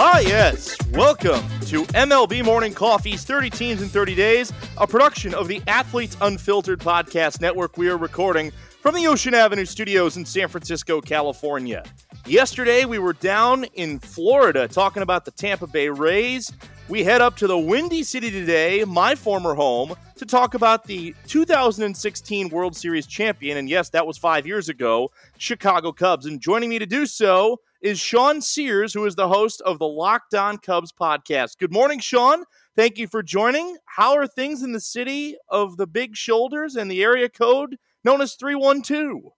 Ah, yes. Welcome to MLB Morning Coffee's 30 Teams in 30 Days, a production of the Athletes Unfiltered Podcast Network. We are recording from the Ocean Avenue studios in San Francisco, California. Yesterday, we were down in Florida talking about the Tampa Bay Rays. We head up to the Windy City today, my former home, to talk about the 2016 World Series champion. And yes, that was five years ago, Chicago Cubs. And joining me to do so is Sean Sears, who is the host of the Locked On Cubs podcast. Good morning, Sean. Thank you for joining. How are things in the city of the big shoulders and the area code known as 312?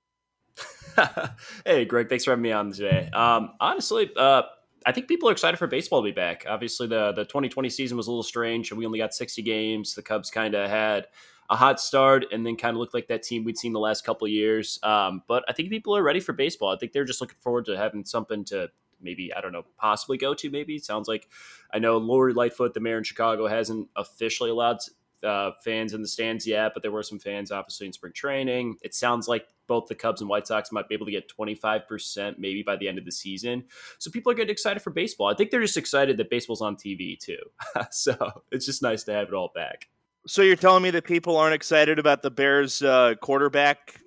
hey, Greg, thanks for having me on today. Um, honestly, uh, I think people are excited for baseball to be back. Obviously, the the 2020 season was a little strange. And we only got 60 games. The Cubs kind of had a hot start and then kind of looked like that team we'd seen the last couple years. Um, but I think people are ready for baseball. I think they're just looking forward to having something to maybe I don't know possibly go to. Maybe it sounds like I know Lori Lightfoot, the mayor in Chicago, hasn't officially allowed uh, fans in the stands yet, but there were some fans obviously in spring training. It sounds like both the Cubs and White Sox might be able to get 25% maybe by the end of the season. So people are getting excited for baseball. I think they're just excited that baseball's on TV too. so it's just nice to have it all back. So you're telling me that people aren't excited about the Bears uh, quarterback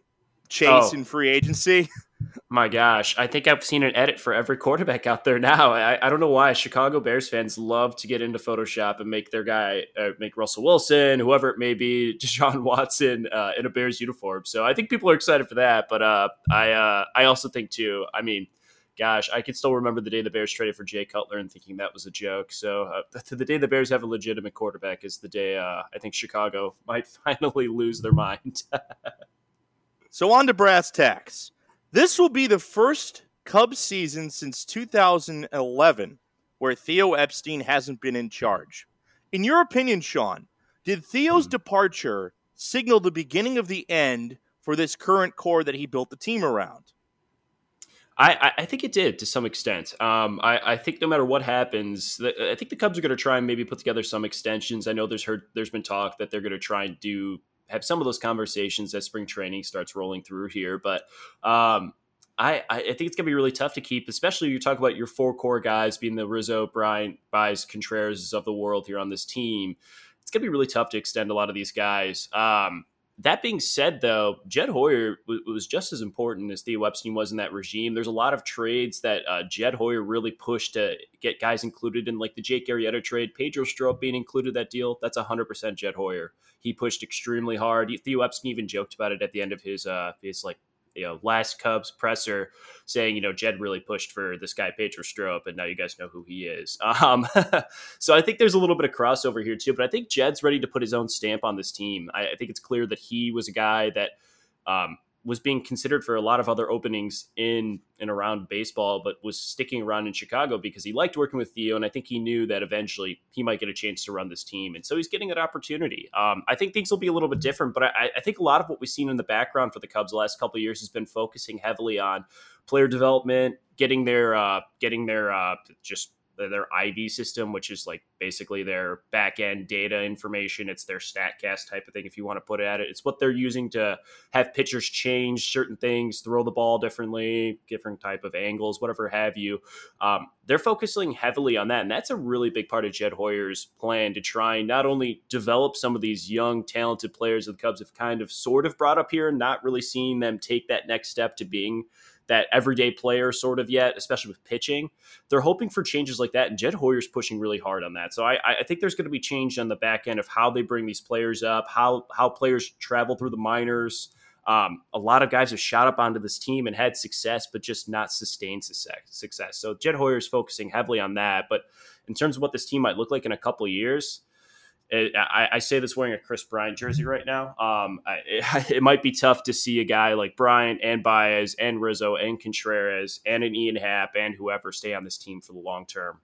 chase oh. in free agency? My gosh, I think I've seen an edit for every quarterback out there now. I, I don't know why Chicago Bears fans love to get into Photoshop and make their guy, uh, make Russell Wilson, whoever it may be, Deshaun Watson uh, in a Bears uniform. So I think people are excited for that. But uh, I, uh, I also think too. I mean, gosh, I can still remember the day the Bears traded for Jay Cutler and thinking that was a joke. So uh, the day the Bears have a legitimate quarterback is the day uh, I think Chicago might finally lose their mind. so on to brass tacks. This will be the first Cubs season since 2011 where Theo Epstein hasn't been in charge. In your opinion, Sean, did Theo's hmm. departure signal the beginning of the end for this current core that he built the team around? I, I think it did to some extent. Um, I, I, think no matter what happens, the, I think the Cubs are going to try and maybe put together some extensions. I know there's heard there's been talk that they're going to try and do have some of those conversations as spring training starts rolling through here. But um, I, I think it's going to be really tough to keep, especially you talk about your four core guys being the Rizzo, Bryant, Baez, Contreras of the world here on this team. It's going to be really tough to extend a lot of these guys. Um, that being said, though, Jed Hoyer was just as important as Theo Epstein was in that regime. There's a lot of trades that uh, Jed Hoyer really pushed to get guys included in, like the Jake Arrieta trade. Pedro Strop being included that deal, that's 100% Jed Hoyer. He pushed extremely hard. Theo Epstein even joked about it at the end of his uh, his like you know last Cubs presser saying you know Jed really pushed for this guy Pedro Strop, and now you guys know who he is. Um, so I think there's a little bit of crossover here too, but I think Jed's ready to put his own stamp on this team. I, I think it's clear that he was a guy that um, was being considered for a lot of other openings in and around baseball, but was sticking around in Chicago because he liked working with Theo, and I think he knew that eventually he might get a chance to run this team, and so he's getting that opportunity. Um, I think things will be a little bit different, but I, I, think a lot of what we've seen in the background for the Cubs the last couple years has been focusing heavily on player development, getting their uh, getting their uh, just their IV system, which is like basically their back end data information. It's their StatCast type of thing, if you want to put it at it. It's what they're using to have pitchers change certain things, throw the ball differently, different type of angles, whatever have you. Um, they're focusing heavily on that, and that's a really big part of Jed Hoyer's plan to try and not only develop some of these young, talented players that the Cubs have kind of sort of brought up here, and not really seeing them take that next step to being that everyday player sort of yet, especially with pitching. They're hoping for changes like that, and Jed Hoyer's pushing really hard on that. So I, I think there's going to be change on the back end of how they bring these players up, how how players travel through the minors. Um, a lot of guys have shot up onto this team and had success, but just not sustained success. So Jed Hoyer is focusing heavily on that. But in terms of what this team might look like in a couple years, it, I, I, say this wearing a Kris Bryant jersey right now. Um, I, it, it, might be tough to see a guy like Bryant and Baez and Rizzo and Contreras and an Ian Happ and whoever stay on this team for the long term.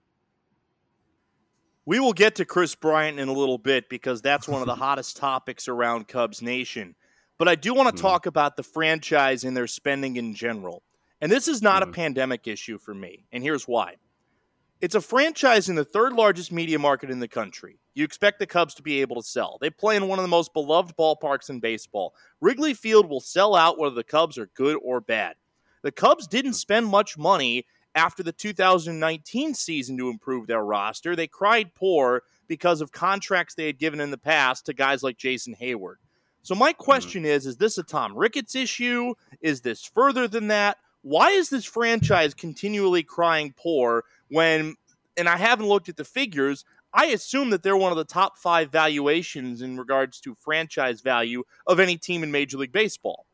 We will get to Kris Bryant in a little bit because that's one of the hottest topics around Cubs Nation. But I do want to mm. talk about the franchise and their spending in general. And this is not mm. a hmm. pandemic issue for me. And here's why. It's a franchise in the third largest media market in the country. You expect the Cubs to be able to sell. They play in one of the most beloved ballparks in baseball. Wrigley Field will sell out whether the Cubs are good or bad. The Cubs didn't spend much money after the 2019 season to improve their roster. They cried poor because of contracts they had given in the past to guys like Jason Heyward. So my mm-hmm. question mm-hmm. is is this a Tom Ricketts issue? Is this further than that? Why is this franchise continually crying poor when and I haven't looked at the figures, I assume that they're one of the top 5 valuations in regards to franchise value of any team in Major League Baseball.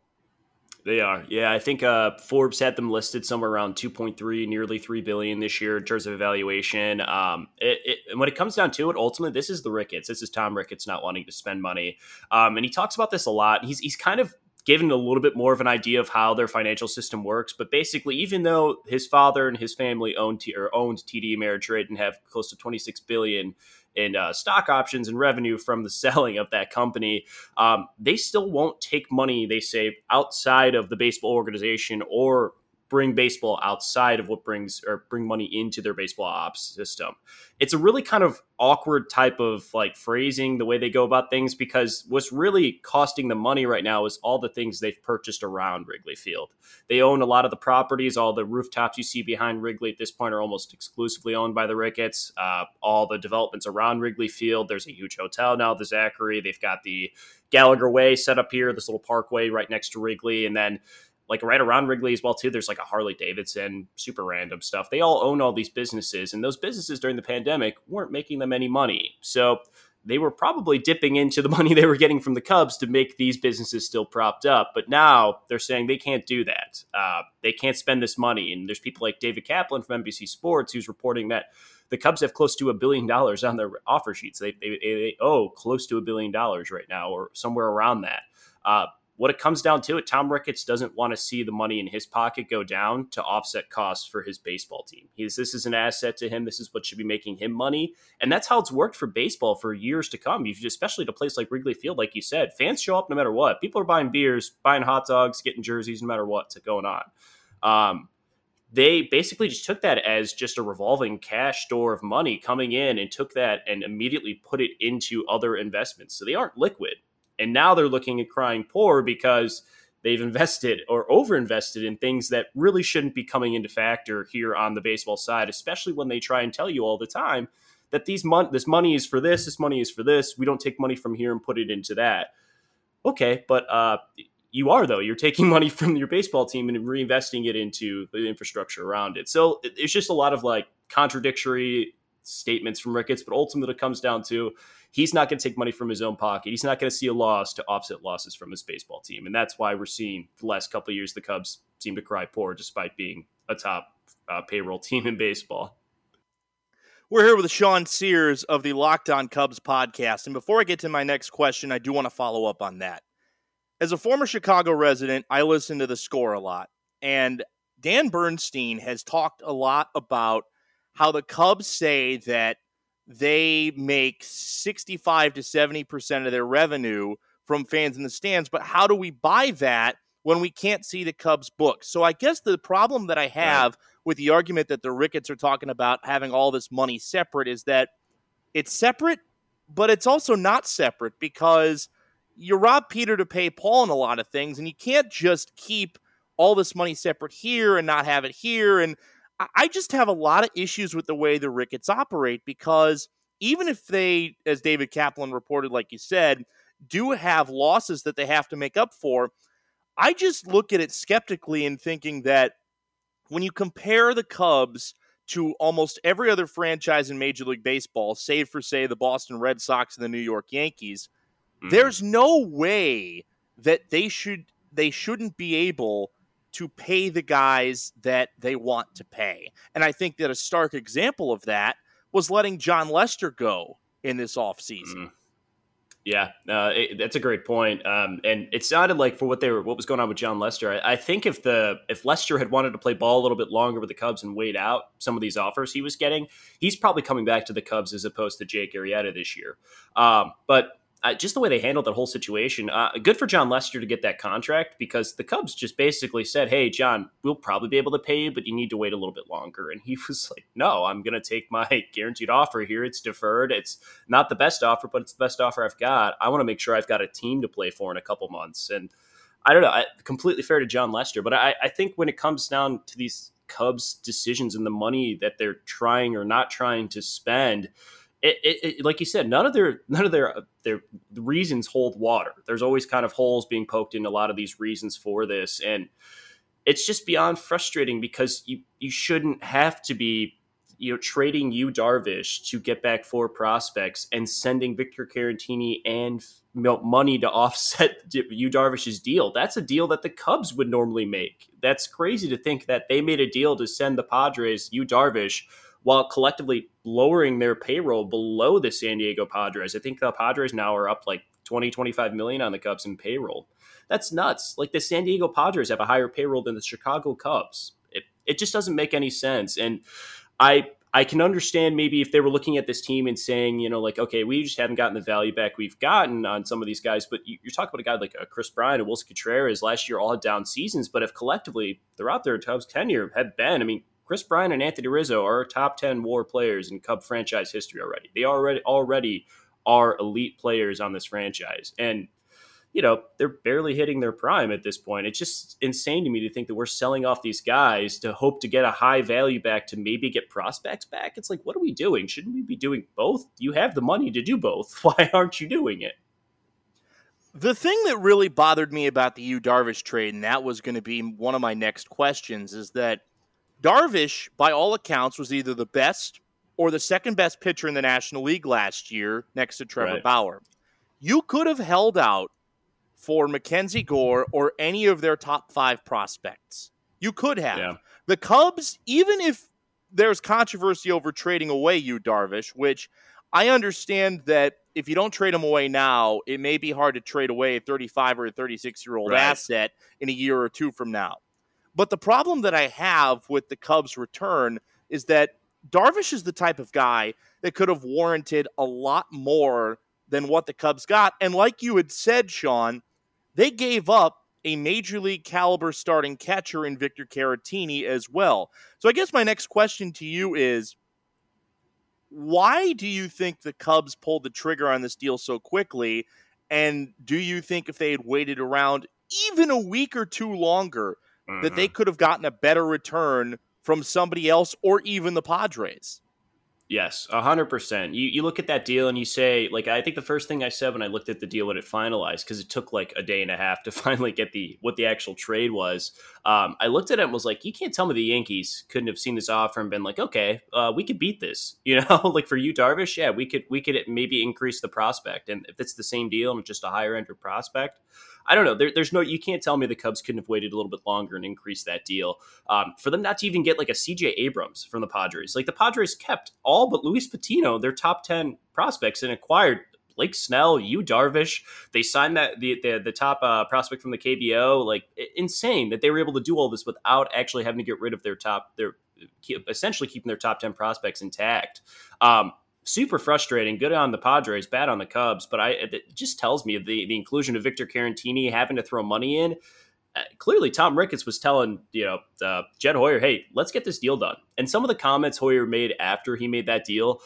They are. Yeah, I think uh, Forbes had them listed somewhere around 2.3, nearly 3 billion this year in terms of evaluation. Um, it, it, when it comes down to it, ultimately, this is the Ricketts. This is Tom Ricketts not wanting to spend money. Um, and he talks about this a lot. He's, he's kind of given a little bit more of an idea of how their financial system works. But basically, even though his father and his family owned T- or owned TD Ameritrade and have close to 26 billion in uh, stock options and revenue from the selling of that company, um, they still won't take money they save outside of the baseball organization or bring baseball outside of what brings or bring money into their baseball ops system. It's a really kind of awkward type of like phrasing the way they go about things because what's really costing them money right now is all the things they've purchased around Wrigley Field. They own a lot of the properties, all the rooftops you see behind Wrigley at this point are almost exclusively owned by the Ricketts. Uh, all the developments around Wrigley Field. There's a huge hotel now, the Zachary. They've got the Gallagher Way set up here, this little parkway right next to Wrigley, and then like right around Wrigley as well too. There's like a Harley Davidson, super random stuff. They all own all these businesses, and those businesses during the pandemic weren't making them any money. So they were probably dipping into the money they were getting from the Cubs to make these businesses still propped up. But now they're saying they can't do that. Uh, they can't spend this money. And there's people like David Kaplan from NBC Sports who's reporting that the Cubs have close to a billion dollars on their offer sheets. They, they, they owe close to a billion dollars right now, or somewhere around that. Uh, what it comes down to it, Tom Ricketts doesn't want to see the money in his pocket go down to offset costs for his baseball team. He's this is an asset to him. This is what should be making him money, and that's how it's worked for baseball for years to come. You've especially to a place like Wrigley Field, like you said, fans show up no matter what. People are buying beers, buying hot dogs, getting jerseys, no matter what's going on. Um, they basically just took that as just a revolving cash store of money coming in and took that and immediately put it into other investments. So they aren't liquid. And now they're looking at crying poor because they've invested or overinvested in things that really shouldn't be coming into factor here on the baseball side, especially when they try and tell you all the time that these mon- this money is for this, this money is for this. We don't take money from here and put it into that. Okay, but uh, you are though. You're taking money from your baseball team and reinvesting it into the infrastructure around it. So it's just a lot of like contradictory statements from Ricketts, but ultimately it comes down to he's not going to take money from his own pocket. He's not going to see a loss to offset losses from his baseball team. And that's why we're seeing the last couple of years the Cubs seem to cry poor despite being a top uh, payroll team in baseball. We're here with Sean Sears of the Locked On Cubs podcast. And before I get to my next question, I do want to follow up on that. As a former Chicago resident, I listen to the score a lot. And Dan Bernstein has talked a lot about how the Cubs say that they make 65 to 70% of their revenue from fans in the stands. But how do we buy that when we can't see the Cubs books? So I guess the problem that I have right. with the argument that the Ricketts are talking about having all this money separate is that it's separate, but it's also not separate because you rob Peter to pay Paul in a lot of things, and you can't just keep all this money separate here and not have it here. And I just have a lot of issues with the way the Ricketts operate because even if they, as David Kaplan reported, like you said, do have losses that they have to make up for, I just look at it skeptically and thinking that when you compare the Cubs to almost every other franchise in Major League Baseball, save for, say, the Boston Red Sox and the New York Yankees, mm-hmm. there's no way that they should they shouldn't be able to pay the guys that they want to pay. And I think that a stark example of that was letting Jon Lester go in this offseason. Mm. Yeah, uh, it, that's a great point. Um, and it sounded like for what they were, what was going on with Jon Lester. I, I, think if the if Lester had wanted to play ball a little bit longer with the Cubs and wait out some of these offers he was getting, he's probably coming back to the Cubs as opposed to Jake Arrieta this year. Um, but uh, just the way they handled that whole situation. Uh, good for Jon Lester to get that contract because the Cubs just basically said, "Hey, John, we'll probably be able to pay you, but you need to wait a little bit longer." And he was like, "No, I'm going to take my guaranteed offer here. It's deferred. It's not the best offer, but it's the best offer I've got. I want to make sure I've got a team to play for in a couple months." And I don't know, I, completely fair to Jon Lester, but I, I think when it comes down to these Cubs' decisions and the money that they're trying or not trying to spend. It, it, it, like you said, none of their none of their uh, their reasons hold water. There's always kind of holes being poked in a lot of these reasons for this, and it's just beyond frustrating because you you shouldn't have to be you know trading Yu Darvish to get back four prospects and sending Victor Caratini and money to offset Yu Darvish's deal. That's a deal that the Cubs would normally make. That's crazy to think that they made a deal to send the Padres Yu Darvish while collectively lowering their payroll below the San Diego Padres. I think the Padres now are up like 20, 25 million on the Cubs in payroll. That's nuts. Like the San Diego Padres have a higher payroll than the Chicago Cubs. It, it just doesn't make any sense. And I I can understand maybe if they were looking at this team and saying, you know, like, okay, we just haven't gotten the value back we've gotten on some of these guys. But you, are talking about a guy like uh, Kris Bryant and Willson Contreras last year all had down seasons. But if collectively throughout their Cubs tenure have been, I mean, Kris Bryant and Anthony Rizzo are top 10 WAR players in Cub franchise history already. They already already are elite players on this franchise. And you know, they're barely hitting their prime at this point. It's just insane to me to think that we're selling off these guys to hope to get a high value back to maybe get prospects back. It's like, what are we doing? Shouldn't we be doing both? You have the money to do both. Why aren't you doing it? The thing that really bothered me about the Yu Darvish trade, and that was going to be one of my next questions, is that Darvish, by all accounts, was either the best or the second best pitcher in the National League last year next to Trevor right. Bauer. You could have held out for Mackenzie Gore or any of their top five prospects. You could have. Yeah. The Cubs, even if there's controversy over trading away Yu Darvish, which I understand that if you don't trade him away now, it may be hard to trade away a 35 or a 36 year old right. asset in a year or two from now. But the problem that I have with the Cubs' return is that Darvish is the type of guy that could have warranted a lot more than what the Cubs got. And like you had said, Sean, they gave up a major league caliber starting catcher in Victor Caratini as well. So I guess my next question to you is why do you think the Cubs pulled the trigger on this deal so quickly? And do you think if they had waited around even a week or two longer, mm-hmm. that they mm-hmm. could have gotten a better return from somebody else or even the Padres? Yes, hundred percent. You you look at that deal and you say, like, I think the first thing I said when I looked at the deal when it finalized, because it took like a day and a half to finally get the what the actual trade was. Um, I looked at it and was like, you can't tell me the Yankees couldn't have seen this offer and been like, okay, uh, we could beat this. You know, like for Yu Darvish, yeah, we could we could maybe increase the prospect, and if it's the same deal and just a higher end prospect, I don't know. There, there's no, you can't tell me the Cubs couldn't have waited a little bit longer and increased that deal. Um, for them not to even get like a CJ Abrams from the Padres, like the Padres kept all but Luis Patino, their top 10 prospects, and acquired Blake Snell, Yu Darvish. They signed that the the, the top uh, prospect from the KBO. Like insane that they were able to do all this without actually having to get rid of their top their essentially keeping their top ten prospects intact. Um, super frustrating. Good on the Padres, bad on the Cubs. But I it just tells me the the inclusion of Victor Caratini having to throw money in. Uh, clearly, Tom Ricketts was telling you know uh, Jed Hoyer, "Hey, let's get this deal done." And some of the comments Hoyer made after he made that deal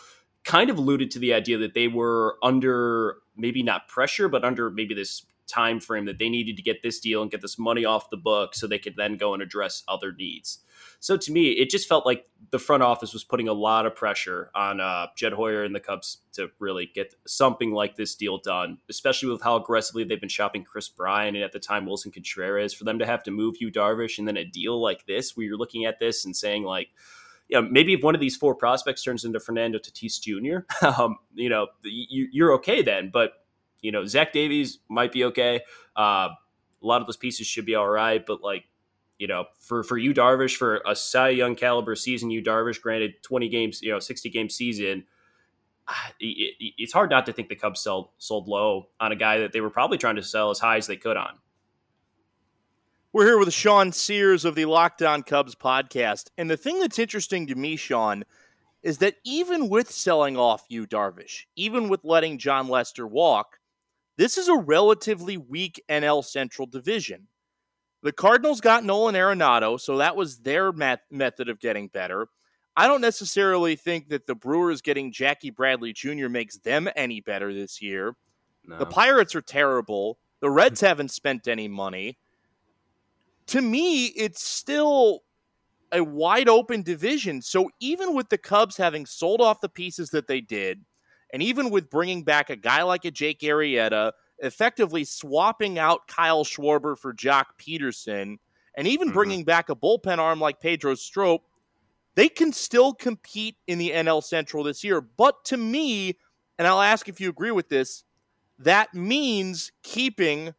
kind of alluded to the idea that they were under maybe not pressure, but under maybe this time frame that they needed to get this deal and get this money off the book so they could then go and address other needs. So to me, it just felt like the front office was putting a lot of pressure on uh, Jed Hoyer and the Cubs to really get something like this deal done, especially with how aggressively they've been shopping Kris Bryant and at the time Willson Contreras. For them to have to move Yu Darvish and then a deal like this, where you're looking at this and saying like, you know, maybe if one of these four prospects turns into Fernando Tatis Jr., um, you know, you, are okay then. But you know, Zach Davies might be okay. Uh, a lot of those pieces should be all right, but like, you know, for for Yu Darvish for a Cy Young caliber season, Yu Darvish granted twenty games, you know, sixty game season. It, it, it's hard not to think the Cubs sold sold low on a guy that they were probably trying to sell as high as they could on. We're here with Sean Sears of the Locked On Cubs podcast, and the thing that's interesting to me, Sean, is that even with selling off Yu Darvish, even with letting Jon Lester walk, this is a relatively weak NL Central division. The Cardinals got Nolan Arenado, so that was their met- method of getting better. I don't necessarily think that the Brewers getting Jackie Bradley Jr. makes them any better this year. No. The Pirates are terrible. The Reds haven't spent any money. To me, it's still a wide open division. So even with the Cubs having sold off the pieces that they did, and even with bringing back a guy like a Jake Arrieta, effectively swapping out Kyle Schwarber for Joc Pederson, and even mm-hmm. bringing back a bullpen arm like Pedro Strop, they can still compete in the NL Central this year. But to me, and I'll ask if you agree with this, that means keeping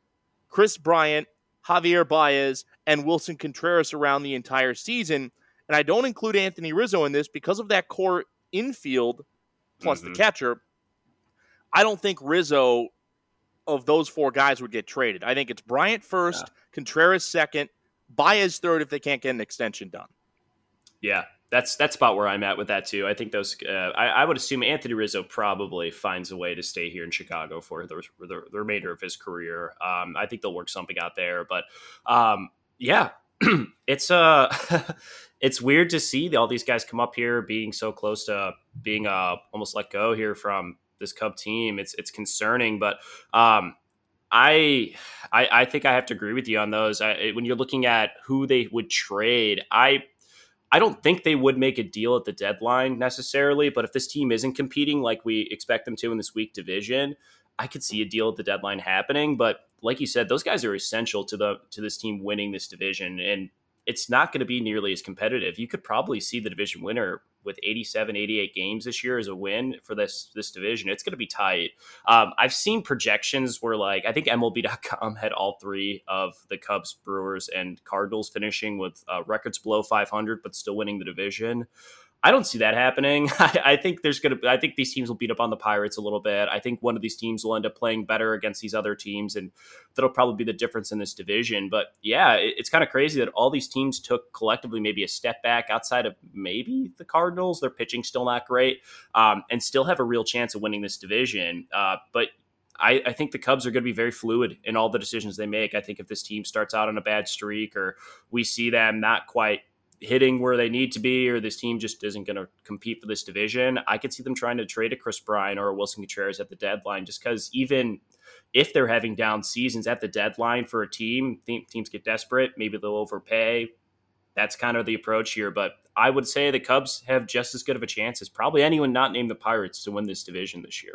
Kris Bryant, Javier Baez, and Willson Contreras around the entire season. And I don't include Anthony Rizzo in this because of that core infield plus mm-hmm. the catcher. I don't think Rizzo of those four guys would get traded. I think it's Bryant first, yeah. Contreras second, Baez third if they can't get an extension done. Yeah, that's that's about where I'm at with that too. I think those. Uh, I, I, would assume Anthony Rizzo probably finds a way to stay here in Chicago for the, the, the remainder of his career. Um, I think they'll work something out there. But um, yeah, it's uh, it's weird to see all these guys come up here being so close to being uh almost let go here from this Cub team. It's it's concerning, but um, I, I, I think I have to agree with you on those. I, when you're looking at who they would trade, I I don't think they would make a deal at the deadline necessarily, but if this team isn't competing like we expect them to in this weak division, I could see a deal at the deadline happening. But like you said, those guys are essential to the to this team winning this division, and it's not going to be nearly as competitive. You could probably see the division winner with 87, 88 games this year as a win for this this division. It's going to be tight. Um, I've seen projections where like I think MLB.com had all three of the Cubs, Brewers, and Cardinals finishing with uh, records below 500, but still winning the division. I don't see that happening. I, I, think there's gonna. I think these teams will beat up on the Pirates a little bit. I think one of these teams will end up playing better against these other teams, and that'll probably be the difference in this division. But yeah, it, it's kind of crazy that all these teams took collectively maybe a step back outside of maybe the Cardinals. Their pitching still not great, um, and still have a real chance of winning this division. Uh, but I, I, think the Cubs are going to be very fluid in all the decisions they make. I think if this team starts out on a bad streak or we see them not quite hitting where they need to be, or this team just isn't going to compete for this division, I could see them trying to trade a Kris Bryant or a Willson Contreras at the deadline, just because even if they're having down seasons at the deadline for a team, teams get desperate, maybe they'll overpay. That's kind of the approach here. But I would say the Cubs have just as good of a chance as probably anyone not named the Pirates to win this division this year.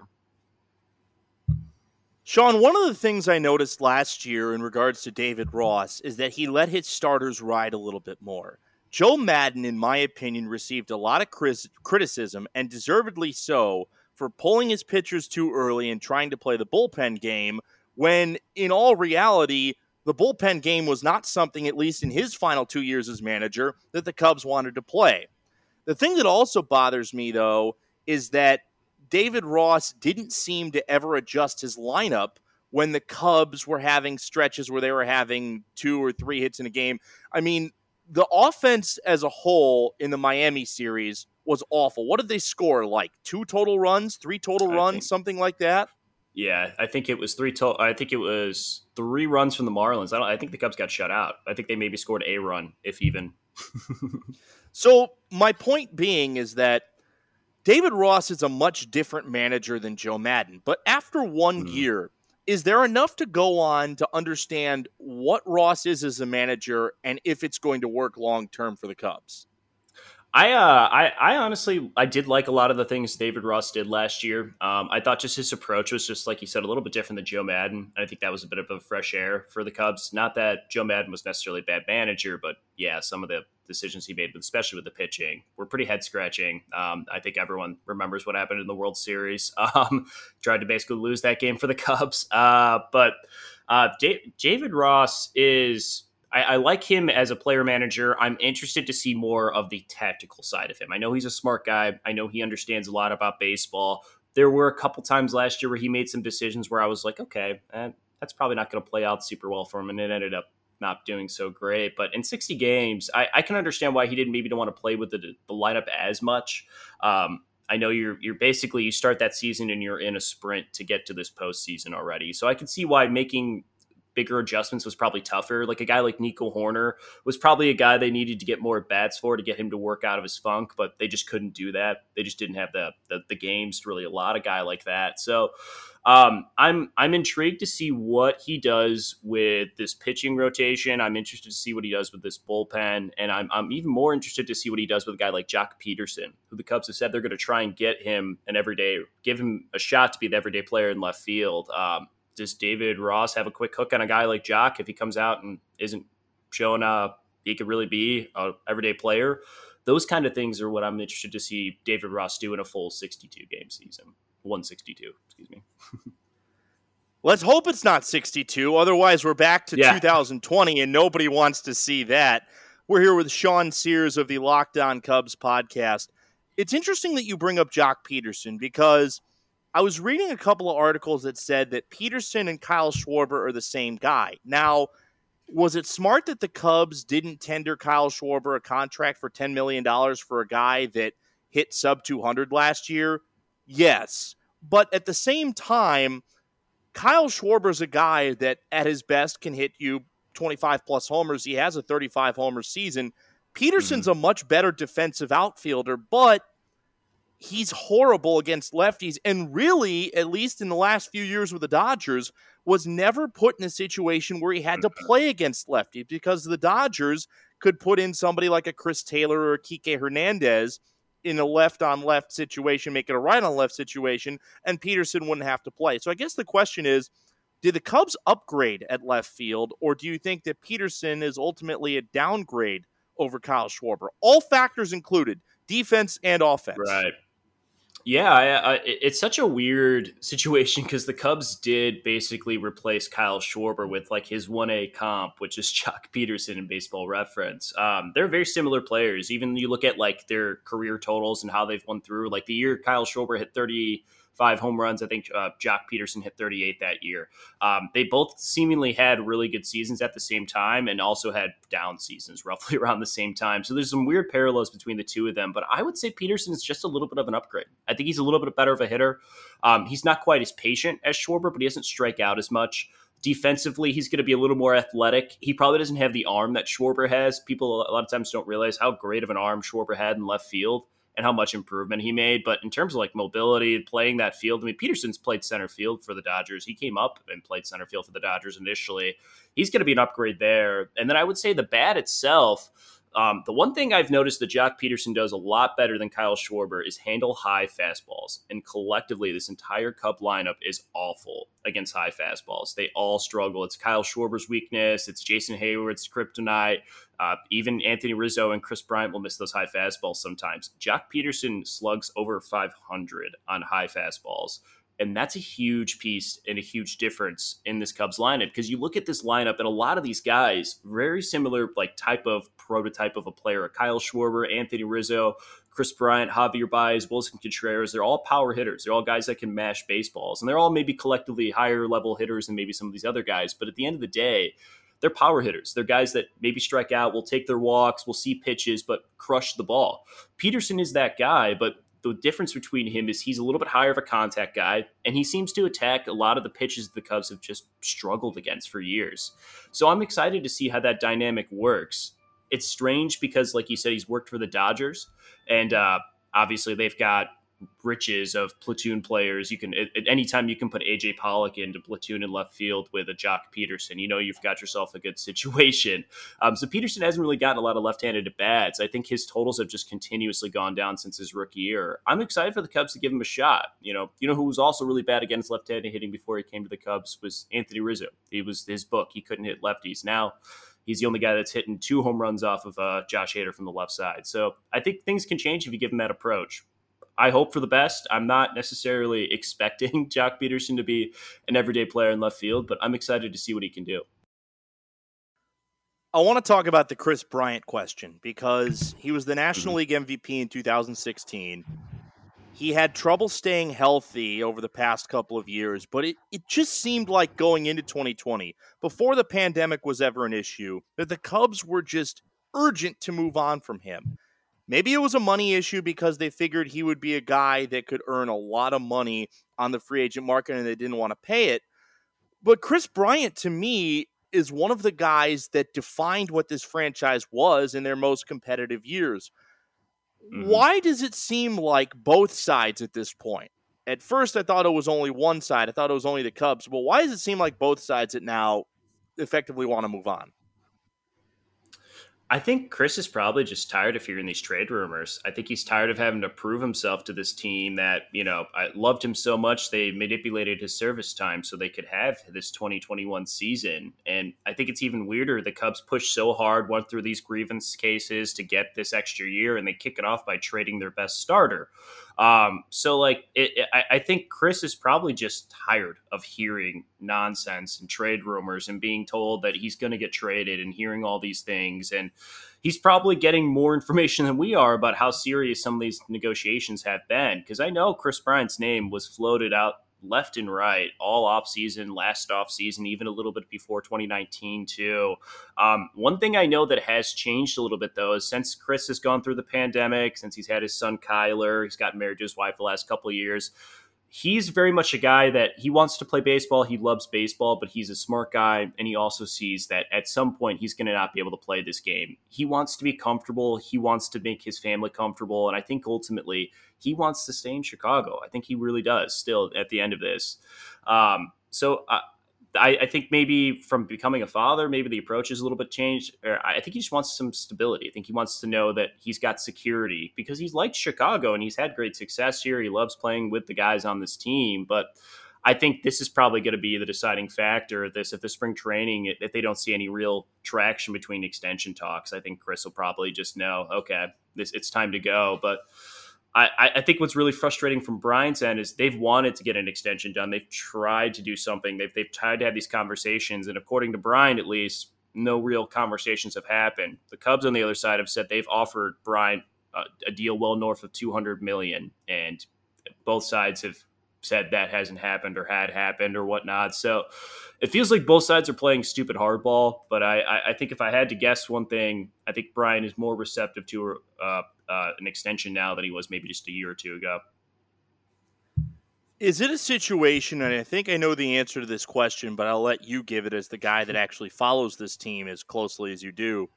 Sean, one of the things I noticed last year in regards to David Ross is that he let his starters ride a little bit more. Joe Maddon, in my opinion, received a lot of criticism, and deservedly so, for pulling his pitchers too early and trying to play the bullpen game, when in all reality, the bullpen game was not something, at least in his final two years as manager, that the Cubs wanted to play. The thing that also bothers me, though, is that David Ross didn't seem to ever adjust his lineup when the Cubs were having stretches where they were having two or three hits in a game. I mean, the offense as a whole in the Miami series was awful. What did they score? Like two total runs, three total runs, think, something like that. Yeah, I think it was three total. I think it was three runs from the Marlins. I, I think the Cubs got shut out. I think they maybe scored a run, if even. so my point being is that David Ross is a much different manager than Joe Maddon. But after one mm. year, is there enough to go on to understand what Ross is as a manager and if it's going to work long term for the Cubs? I, uh, I, I honestly, I did like a lot of the things David Ross did last year. Um, I thought just his approach was just like you said, a little bit different than Joe Maddon. I think that was a bit of a fresh air for the Cubs. Not that Joe Maddon was necessarily a bad manager, but yeah, some of the decisions he made, especially with the pitching, were pretty head scratching. Um, I think everyone remembers what happened in the World Series. Um, tried to basically lose that game for the Cubs, uh, but uh, David Ross is I, I, like him as a player manager. I'm interested to see more of the tactical side of him. I know he's a smart guy. I know he understands a lot about baseball. There were a couple times last year where he made some decisions where I was like, okay, eh, that's probably not going to play out super well for him, and it ended up not doing so great. But in 60 games, I, I can understand why he didn't maybe don't want to play with the, the lineup as much. Um, I know you're you're basically you start that season and you're in a sprint to get to this postseason already. So I can see why making bigger adjustments was probably tougher. Like a guy like Nico Hoerner was probably a guy they needed to get more bats for to get him to work out of his funk, but they just couldn't do that. They just didn't have the the, the games to really a guy like that. So um, I'm I'm intrigued to see what he does with this pitching rotation. I'm interested to see what he does with this bullpen, and I'm I'm even more interested to see what he does with a guy like Joc Pederson, who the Cubs have said they're going to try and get him an everyday, give him a shot to be the everyday player in left field. Um, does David Ross have a quick hook on a guy like Joc if he comes out and isn't showing up? He could really be a everyday player. Those kind of things are what I'm interested to see David Ross do in a full 62 game season. 162, excuse me. Let's hope it's not 62. Otherwise, we're back to yeah. 2020 and nobody wants to see that. We're here with Sean Sears of the Locked On Cubs podcast. It's interesting that you bring up Joc Pederson because I was reading a couple of articles that said that Pederson and Kyle Schwarber are the same guy. Now, was it smart that the Cubs didn't tender Kyle Schwarber a contract for $10 million for a guy that hit sub 200 last year? Yes. But at the same time, Kyle Schwarber's a guy that at his best can hit you 25 plus homers. He has a 35 homer season. Pederson's mm-hmm. a much better defensive outfielder, but he's horrible against lefties. And really, at least in the last few years with the Dodgers, was never put in a situation where he had to mm-hmm. play against lefties because the Dodgers could put in somebody like a Chris Taylor or a Kike Hernandez in a left on left situation, make it a right on left situation, and Pederson wouldn't have to play. So I guess the question is did the Cubs upgrade at left field, or do you think that Pederson is ultimately a downgrade over Kyle Schwarber? All factors included, defense and offense. Right. Yeah, I, I, it's such a weird situation because the Cubs did basically replace Kyle Schwarber with like his 1A comp, which is Joc Pederson in baseball reference. Um, they're very similar players. Even you look at like their career totals and how they've won through. Like the year Kyle Schwarber hit 30 five home runs. I think uh, Joc Pederson hit 38 that year. Um, they both seemingly had really good seasons at the same time and also had down seasons roughly around the same time. So there's some weird parallels between the two of them. But I would say Pederson is just a little bit of an upgrade. I think he's a little bit better of a hitter. Um, he's not quite as patient as Schwarber, but he doesn't strike out as much. Defensively, he's going to be a little more athletic. He probably doesn't have the arm that Schwarber has. People a lot of times don't realize how great of an arm Schwarber had in left field and how much improvement he made. But in terms of like mobility, playing that field, I mean, Pederson's played center field for the Dodgers. He came up and played center field for the Dodgers initially. He's going to be an upgrade there. And then I would say the bat itself um, the one thing I've noticed that Joc Pederson does a lot better than Kyle Schwarber is handle high fastballs. And collectively, this entire Cub lineup is awful against high fastballs. They all struggle. It's Kyle Schwarber's weakness. It's Jason Heyward's kryptonite. Uh, even Anthony Rizzo and Kris Bryant will miss those high fastballs sometimes. Joc Pederson slugs over 500 on high fastballs. And that's a huge piece and a huge difference in this Cubs lineup because you look at this lineup and a lot of these guys, very similar like type of prototype of a player. Kyle Schwarber, Anthony Rizzo, Kris Bryant, Javier Baez, Willson Contreras, they're all power hitters. They're all guys that can mash baseballs. And they're all maybe collectively higher level hitters than maybe some of these other guys. But at the end of the day, they're power hitters. They're guys that maybe strike out, will take their walks, will see pitches, but crush the ball. Pederson is that guy, but the difference between him is he's a little bit higher of a contact guy, and he seems to attack a lot of the pitches the Cubs have just struggled against for years. So I'm excited to see how that dynamic works. It's strange because, like you said, he's worked for the Dodgers, and uh, obviously they've got riches of platoon players. You can at, any time you can put AJ Pollock into platoon in left field with a Joc Pederson. You know you've got yourself a good situation. Um, so Pederson hasn't really gotten a lot of left-handed at bats. I think his totals have just continuously gone down since his rookie year. I'm excited for the Cubs to give him a shot. You know, you know who was also really bad against left-handed hitting before he came to the Cubs was Anthony Rizzo. He was his book. He couldn't hit lefties. Now he's the only guy that's hitting two home runs off of uh, Josh Hader from the left side. So I think things can change if you give him that approach. I hope for the best. I'm not necessarily expecting Joc Pederson to be an everyday player in left field, but I'm excited to see what he can do. I want to talk about the Kris Bryant question because he was the National mm-hmm. League MVP in 2016. He had trouble staying healthy over the past couple of years, but it, it just seemed like going into 2020, before the pandemic was ever an issue, that the Cubs were just urgent to move on from him. Maybe it was a money issue because they figured he would be a guy that could earn a lot of money on the free agent market and they didn't want to pay it. But Kris Bryant, to me, is one of the guys that defined what this franchise was in their most competitive years. Mm-hmm. Why does it seem like both sides at this point? At first, I thought it was only one side. I thought it was only the Cubs. But why does it seem like both sides that now effectively want to move on? I think Kris is probably just tired of hearing these trade rumors. I think he's tired of having to prove himself to this team that, you know, I loved him so much they manipulated his service time so they could have this 2021 season. And I think it's even weirder. The Cubs pushed so hard, went through these grievance cases to get this extra year, and they kick it off by trading their best starter. Um, so like it, it, I, I, think Kris is probably just tired of hearing nonsense and trade rumors and being told that he's going to get traded and hearing all these things. And he's probably getting more information than we are about how serious some of these negotiations have been because I know Kris Bryant's name was floated out left and right all off season, last off season, even a little bit before 2019 too. Um, one thing I know that has changed a little bit though is since Kris has gone through the pandemic, since he's had his son Kyler, he's gotten married to his wife the last couple of years he's very much a guy that he wants to play baseball. He loves baseball, but he's a smart guy. And he also sees that at some point he's going to not be able to play this game. He wants to be comfortable. He wants to make his family comfortable. And I think ultimately he wants to stay in Chicago. I think he really does still at the end of this. Um, so uh, I, I, think maybe from becoming a father, maybe the approach is a little bit changed. I think he just wants some stability. I think he wants to know that he's got security because he's liked Chicago and he's had great success here. He loves playing with the guys on this team, but I think this is probably going to be the deciding factor. This if the spring training, if they don't see any real traction between extension talks, I think Kris will probably just know, okay, this it's time to go. But I, I think what's really frustrating from Bryant's end is they've wanted to get an extension done. They've tried to do something. They've, they've tried to have these conversations. And according to Bryant, at least, no real conversations have happened. The Cubs on the other side have said they've offered Bryant a, a deal well north of 200 million. And both sides have said that hasn't happened or had happened or whatnot. So it feels like both sides are playing stupid hardball. But I, I, think if I had to guess one thing, I think Bryant is more receptive to uh, uh, an extension now than he was maybe just a year or two ago. Is it a situation, and I think I know the answer to this question, but I'll let you give it as the guy that actually follows this team as closely as you do.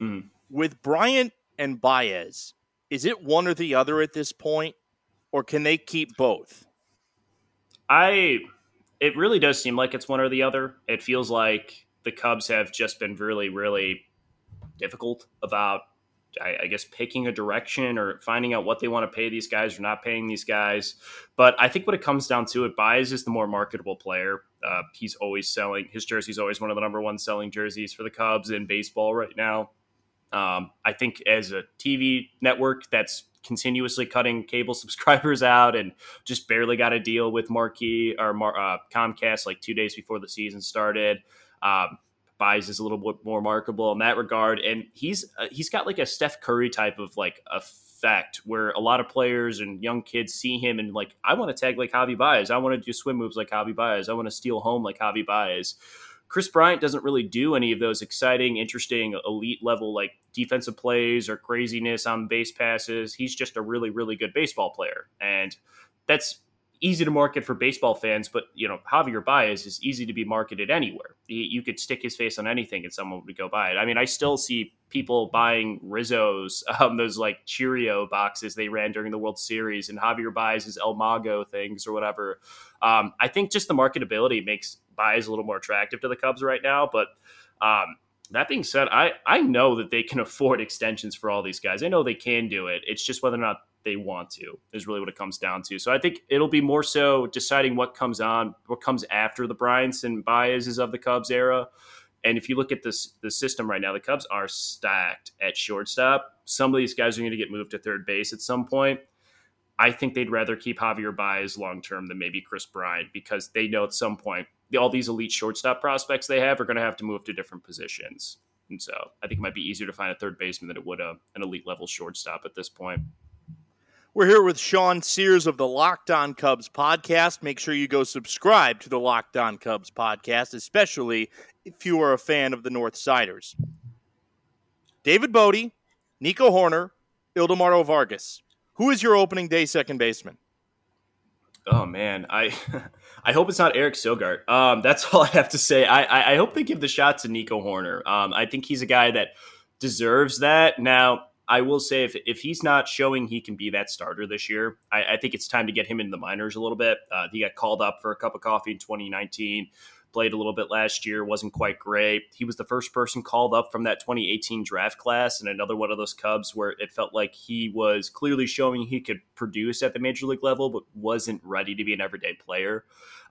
Mm. With Bryant and Baez, is it one or the other at this point, or can they keep both? I, it really does seem like it's one or the other. It feels like the Cubs have just been really, really difficult about I, I, guess picking a direction or finding out what they want to pay these guys or not paying these guys. But I think what it comes down to, it Baez is the more marketable player. Uh, he's always selling his jersey's always one of the number one selling jerseys for the Cubs in baseball right now. Um, I think as a TV network that's continuously cutting cable subscribers out and just barely got a deal with Marquee or uh, Comcast like two days before the season started. Um, Is a little bit more marketable in that regard, and he's uh, he's got like a Steph Curry type of like effect where a lot of players and young kids see him and like I want to tag like Javi Baez, I want to do swim moves like Javi Baez, I want to steal home like Javi Baez. Kris Bryant doesn't really do any of those exciting, interesting, elite level like defensive plays or craziness on base passes. He's just a really, really good baseball player, and that's easy to market for baseball fans, but you know Javier Baez is easy to be marketed anywhere. You could stick his face on anything, and someone would go buy it. I mean, I still see people buying Rizzo's um, those like Cheerio boxes they ran during the World Series, and Javier Baez's El Mago things or whatever. Um, I think just the marketability makes Baez a little more attractive to the Cubs right now, but. Um, that being said, I, I know that they can afford extensions for all these guys. I know they can do it. It's just whether or not they want to is really what it comes down to. So I think it'll be more so deciding what comes on, what comes after the Bryants and Baez's of the Cubs era. And if you look at this the system right now, the Cubs are stacked at shortstop. Some of these guys are going to get moved to third base at some point. I think they'd rather keep Javier Baez long term than maybe Kris Bryant because they know at some point all these elite shortstop prospects they have are going to have to move to different positions. And so I think it might be easier to find a third baseman than it would a, an elite level shortstop at this point. We're here with Sean Sears of the Locked On Cubs podcast. Make sure you go subscribe to the Locked On Cubs podcast, especially if you are a fan of the North Siders. David Bote, Nico Hoerner, Ildemaro Vargas. Who is your opening day second baseman? Oh man, I I hope it's not Eric Sogard. Um, that's all I have to say. I, I, I hope they give the shot to Nico Hoerner. Um, I think he's a guy that deserves that. Now, I will say if if he's not showing he can be that starter this year, I, I think it's time to get him into the minors a little bit. Uh, he got called up for a cup of coffee in 2019 played a little bit last year, wasn't quite great. He was the first person called up from that 2018 draft class, and another one of those Cubs where it felt like he was clearly showing he could produce at the major league level, but wasn't ready to be an everyday player.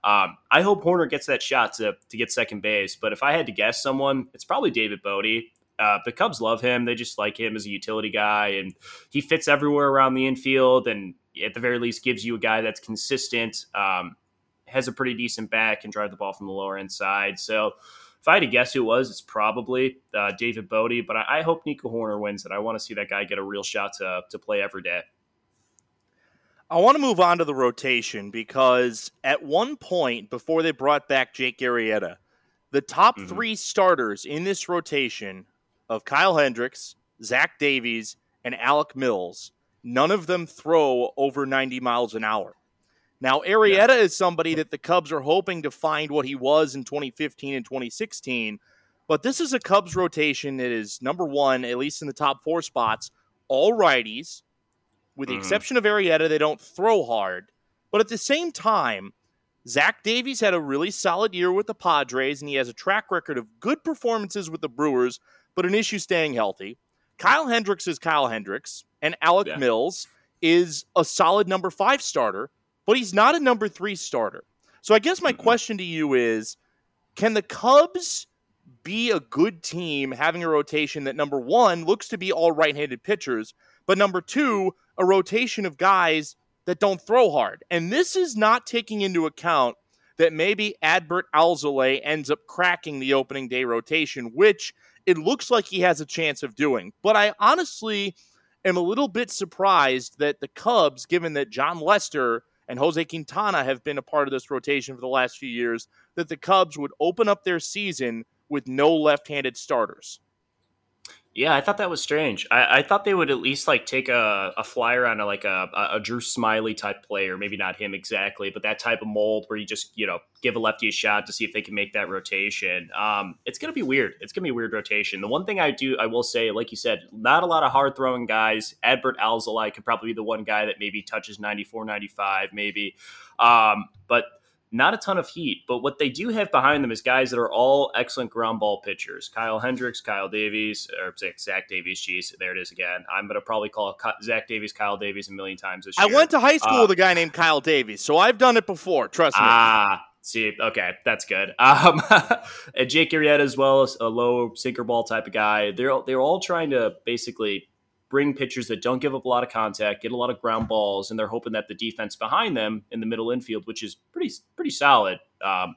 Um, I hope Hoerner gets that shot to, to get second base, but if I had to guess someone, it's probably David Bote. Uh, the Cubs love him. They just like him as a utility guy, and he fits everywhere around the infield. And at the very least, gives you a guy that's consistent. Um, has a pretty decent back, can drive the ball from the lower end side. So if I had to guess who it was, it's probably uh, David Bote. But I, I, hope Nico Hoerner wins it. I want to see that guy get a real shot to, to play every day. I want to move on to the rotation because at one point before they brought back Jake Arrieta, the top mm-hmm. three starters in this rotation of Kyle Hendricks, Zach Davies, and Alec Mills, none of them throw over 90 miles an hour. Now, Arrieta yeah. is somebody that the Cubs are hoping to find what he was in 2015 and 2016. But this is a Cubs rotation that is number one, at least in the top four spots, all righties. With the mm-hmm. exception of Arrieta, they don't throw hard. But at the same time, Zach Davies had a really solid year with the Padres, and he has a track record of good performances with the Brewers, but an issue staying healthy. Kyle Hendricks is Kyle Hendricks, and Alec yeah. Mills is a solid number five starter but he's not a number three starter. So I guess my question to you is can the Cubs be a good team having a rotation that number one looks to be all right handed pitchers, but number two, a rotation of guys that don't throw hard? And this is not taking into account that maybe Adbert Alzolay ends up cracking the opening day rotation, which it looks like he has a chance of doing. But I honestly am a little bit surprised that the Cubs, given that Jon Lester and Jose Quintana have been a part of this rotation for the last few years, that the Cubs would open up their season with no left handed starters. Yeah, I thought that was strange. I, I, thought they would at least like take a, a flyer on a, like a, a Drew Smyly type player, maybe not him exactly, but that type of mold where you just you know give a lefty a shot to see if they can make that rotation. Um, it's gonna be weird. It's gonna be a weird rotation. The one thing I do, I will say, like you said, not a lot of hard throwing guys. Adbert Alzolay could probably be the one guy that maybe touches 94, 95, maybe. Um, but not a ton of heat, but what they do have behind them is guys that are all excellent ground ball pitchers. Kyle Hendricks, Kyle Davies, or Zach Davies. Jeez, there it is again. I'm going to probably call Zach Davies Kyle Davies a million times this year. I went to high school uh, with a guy named Kyle Davies, so I've done it before. Trust me. Ah, see, okay, that's good. Um, and Jake Arrieta as well, a low sinker ball type of guy. They're they're all trying to basically bring pitchers that don't give up a lot of contact, get a lot of ground balls, and they're hoping that the defense behind them in the middle infield, which is pretty pretty solid, um,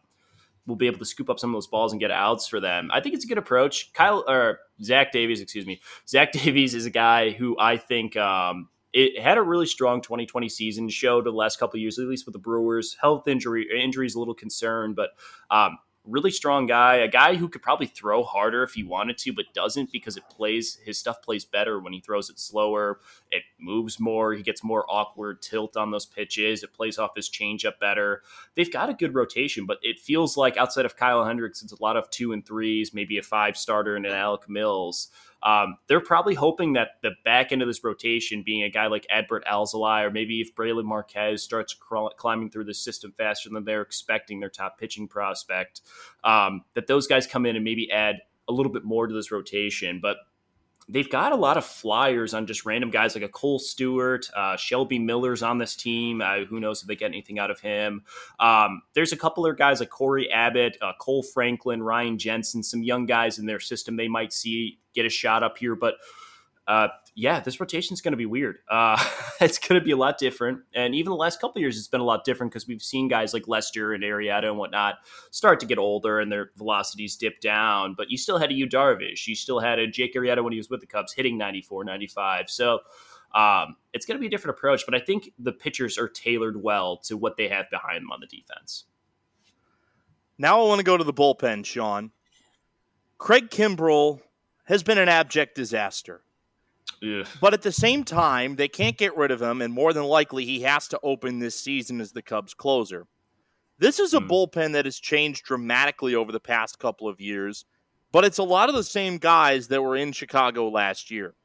will be able to scoop up some of those balls and get outs for them. I think it's a good approach. Kyle or Zach Davies, excuse me, Zach Davies is a guy who I think. Um, it had a really strong 2020 season. Showed the last couple years, at least with the Brewers. Health injury injuries a little concern, but um, really strong guy, a guy who could probably throw harder if he wanted to, but doesn't because it plays his stuff plays better when he throws it slower. It moves more. He gets more awkward tilt on those pitches. It plays off his changeup better. They've got a good rotation, but it feels like outside of Kyle Hendricks, it's a lot of two and threes, maybe a five starter and an Alec Mills. Um, they're probably hoping that the back end of this rotation, being a guy like Adbert Alzolay, or maybe if Brailyn Marquez starts crawl- climbing through the system faster than they're expecting, their top pitching prospect, um, that those guys come in and maybe add a little bit more to this rotation. But they've got a lot of flyers on just random guys like a Kohl Stewart, uh, Shelby Miller's on this team. Uh, who knows if they get anything out of him? Um, there's a couple of guys like Corey Abbott, uh, Kohl Franklin, Ryan Jensen, some young guys in their system they might see get a shot up here. But uh, yeah, this rotation is going to be weird. Uh, it's going to be a lot different. And even the last couple years, it's been a lot different because we've seen guys like Lester and Arrieta and whatnot start to get older and their velocities dip down. But you still had a Yu Darvish. You still had a Jake Arrieta when he was with the Cubs hitting 94, 95. So um, it's going to be a different approach. But I think the pitchers are tailored well to what they have behind them on the defense. Now I want to go to the bullpen, Sean. Craig Kimbrel has been an abject disaster. But at the same time, they can't get rid of him, and more than likely, he has to open this season as the Cubs closer. This is a mm. bullpen that has changed dramatically over the past couple of years, but it's a lot of the same guys that were in Chicago last year.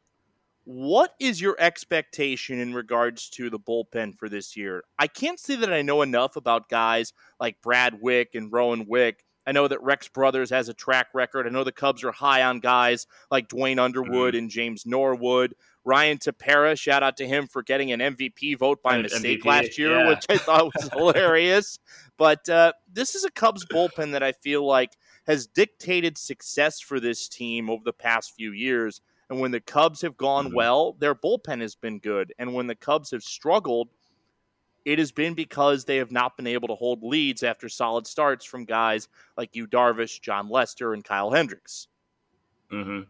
What is your expectation in regards to the bullpen for this year? I can't say that I know enough about guys like Brad Wieck and Rowan Wick I know that Rex Brothers has a track record. I know the Cubs are high on guys like Duane Underwood mm-hmm. and James Norwood. Ryan Tepera, shout out to him for getting an MVP vote by mistake MVP, last year, yeah. which I thought was hilarious. But uh, this is a Cubs bullpen that I feel like has dictated success for this team over the past few years. And when the Cubs have gone mm-hmm. well, their bullpen has been good. And when the Cubs have struggled, it has been because they have not been able to hold leads after solid starts from guys like Yu Darvish, Jon Lester, and Kyle Hendricks. Mm-hmm.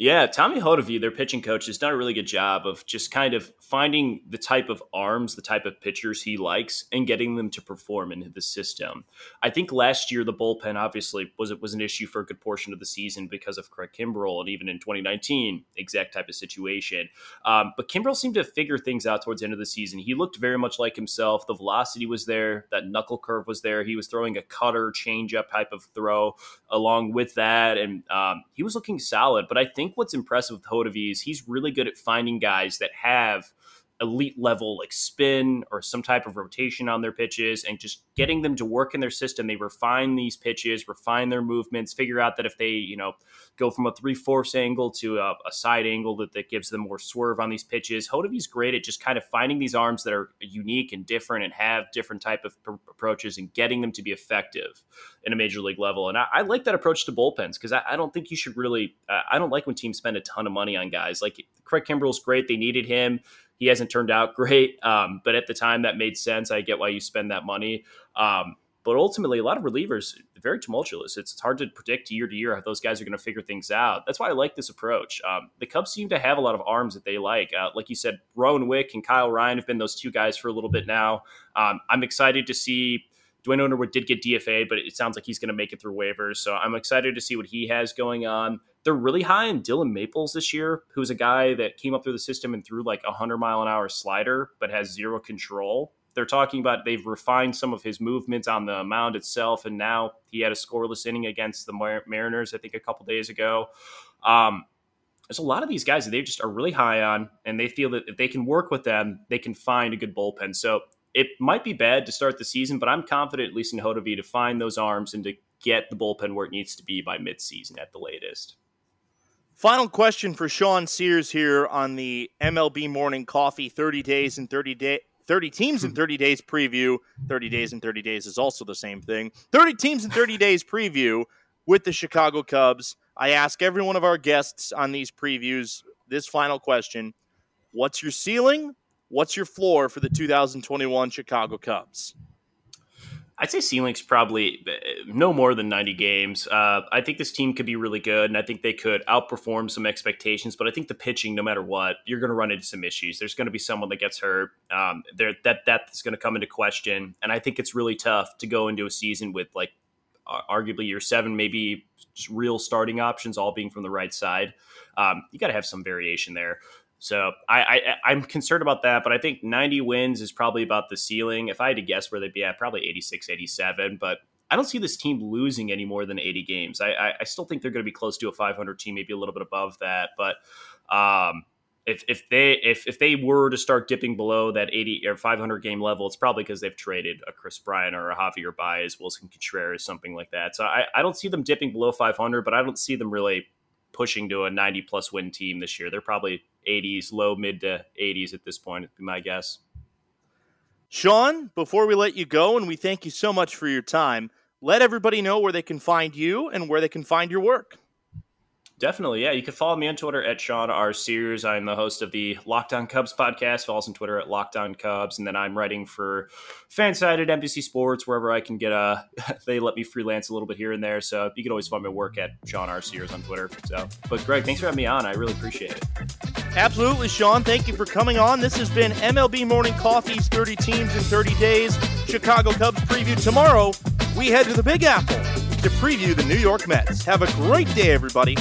Yeah, Tommy Hottovy, their pitching coach, has done a really good job of just kind of finding the type of arms, the type of pitchers he likes, and getting them to perform in the system. I think last year the bullpen obviously was was an issue for a good portion of the season because of Craig Kimbrel, and even in 2019, exact type of situation. Um, but Kimbrel seemed to figure things out towards the end of the season. He looked very much like himself. The velocity was there, that knuckle curve was there. He was throwing a cutter, changeup type of throw along with that, and um, he was looking solid. But I think think what's impressive with Hottovy is he's really good at finding guys that have elite level like spin or some type of rotation on their pitches and just getting them to work in their system. They refine these pitches, refine their movements, figure out that if they, you know, go from a three fourths angle to a, a, side angle that, that gives them more swerve on these pitches. Hottovy's great at just kind of finding these arms that are unique and different and have different type of pr- approaches and getting them to be effective in a major league level. And I, I like that approach to bullpens because I, I, don't think you should really, uh, I don't like when teams spend a ton of money on guys. Like Craig Kimbrel's great. They needed him. He hasn't turned out great, um, but at the time that made sense. I get why you spend that money. Um, but ultimately, a lot of relievers very tumultuous. It's hard to predict year to year how those guys are going to figure things out. That's why I like this approach. Um, the Cubs seem to have a lot of arms that they like. Uh, like you said, Rowan Wick and Kyle Ryan have been those two guys for a little bit now. Um, I'm excited to see. Duane Underwood did get DFA, but it sounds like he's going to make it through waivers. So I'm excited to see what he has going on. They're really high in Dylan Maples this year, who's a guy that came up through the system and threw like a 100 mile an hour slider, but has zero control. They're talking about they've refined some of his movements on the mound itself, and now he had a scoreless inning against the Mar- Mariners, I think, a couple days ago. Um, there's a lot of these guys that they just are really high on, and they feel that if they can work with them, they can find a good bullpen. So it might be bad to start the season, but I'm confident, at least in Hottovy, to find those arms and to get the bullpen where it needs to be by midseason at the latest. Final question for Sean Sears here on the MLB Morning Coffee 30 days and 30 day 30 teams in 30 days preview. 30 days in 30 days is also the same thing. 30 teams in 30 days preview with the Chicago Cubs. I ask every one of our guests on these previews this final question What's your ceiling? What's your floor for the 2021 Chicago Cubs? I'd say ceiling's probably uh, no more than 90 games. Uh, I think this team could be really good, and I think they could outperform some expectations. But I think the pitching, no matter what, you're going to run into some issues. There's going to be someone that gets hurt. Um, there that that's going to come into question, and I think it's really tough to go into a season with like arguably your seven, maybe real starting options, all being from the right side. Um, you got to have some variation there. So I, I am concerned about that, but I think 90 wins is probably about the ceiling. If I had to guess where they'd be at, probably 86, 87. But I don't see this team losing any more than 80 games. I, I, I still think they're going to be close to a 500 team, maybe a little bit above that. But um, if if they if if they were to start dipping below that 80 or 500 game level, it's probably because they've traded a Kris Bryant or a Javier Baez, Willson Contreras, something like that. So I, I don't see them dipping below 500, but I don't see them really pushing to a 90 plus win team this year. They're probably 80s, low mid to 80s at this point, be my guess. Sean, before we let you go, and we thank you so much for your time, let everybody know where they can find you and where they can find your work. Definitely, yeah. You can follow me on Twitter at Sean R. Sears. I'm the host of the Locked On Cubs podcast. Follow us on Twitter at Locked On Cubs, and then I'm writing for Fansided NBC Sports wherever I can get uh, a. they let me freelance a little bit here and there, so you can always find my work at Sean R. Sears on Twitter. So, but Greg, thanks for having me on. I really appreciate it. Absolutely, Sean. Thank you for coming on. This has been MLB Morning Coffee's 30 Teams in 30 Days Chicago Cubs preview. Tomorrow, we head to the Big Apple to preview the New York Mets. Have a great day, everybody.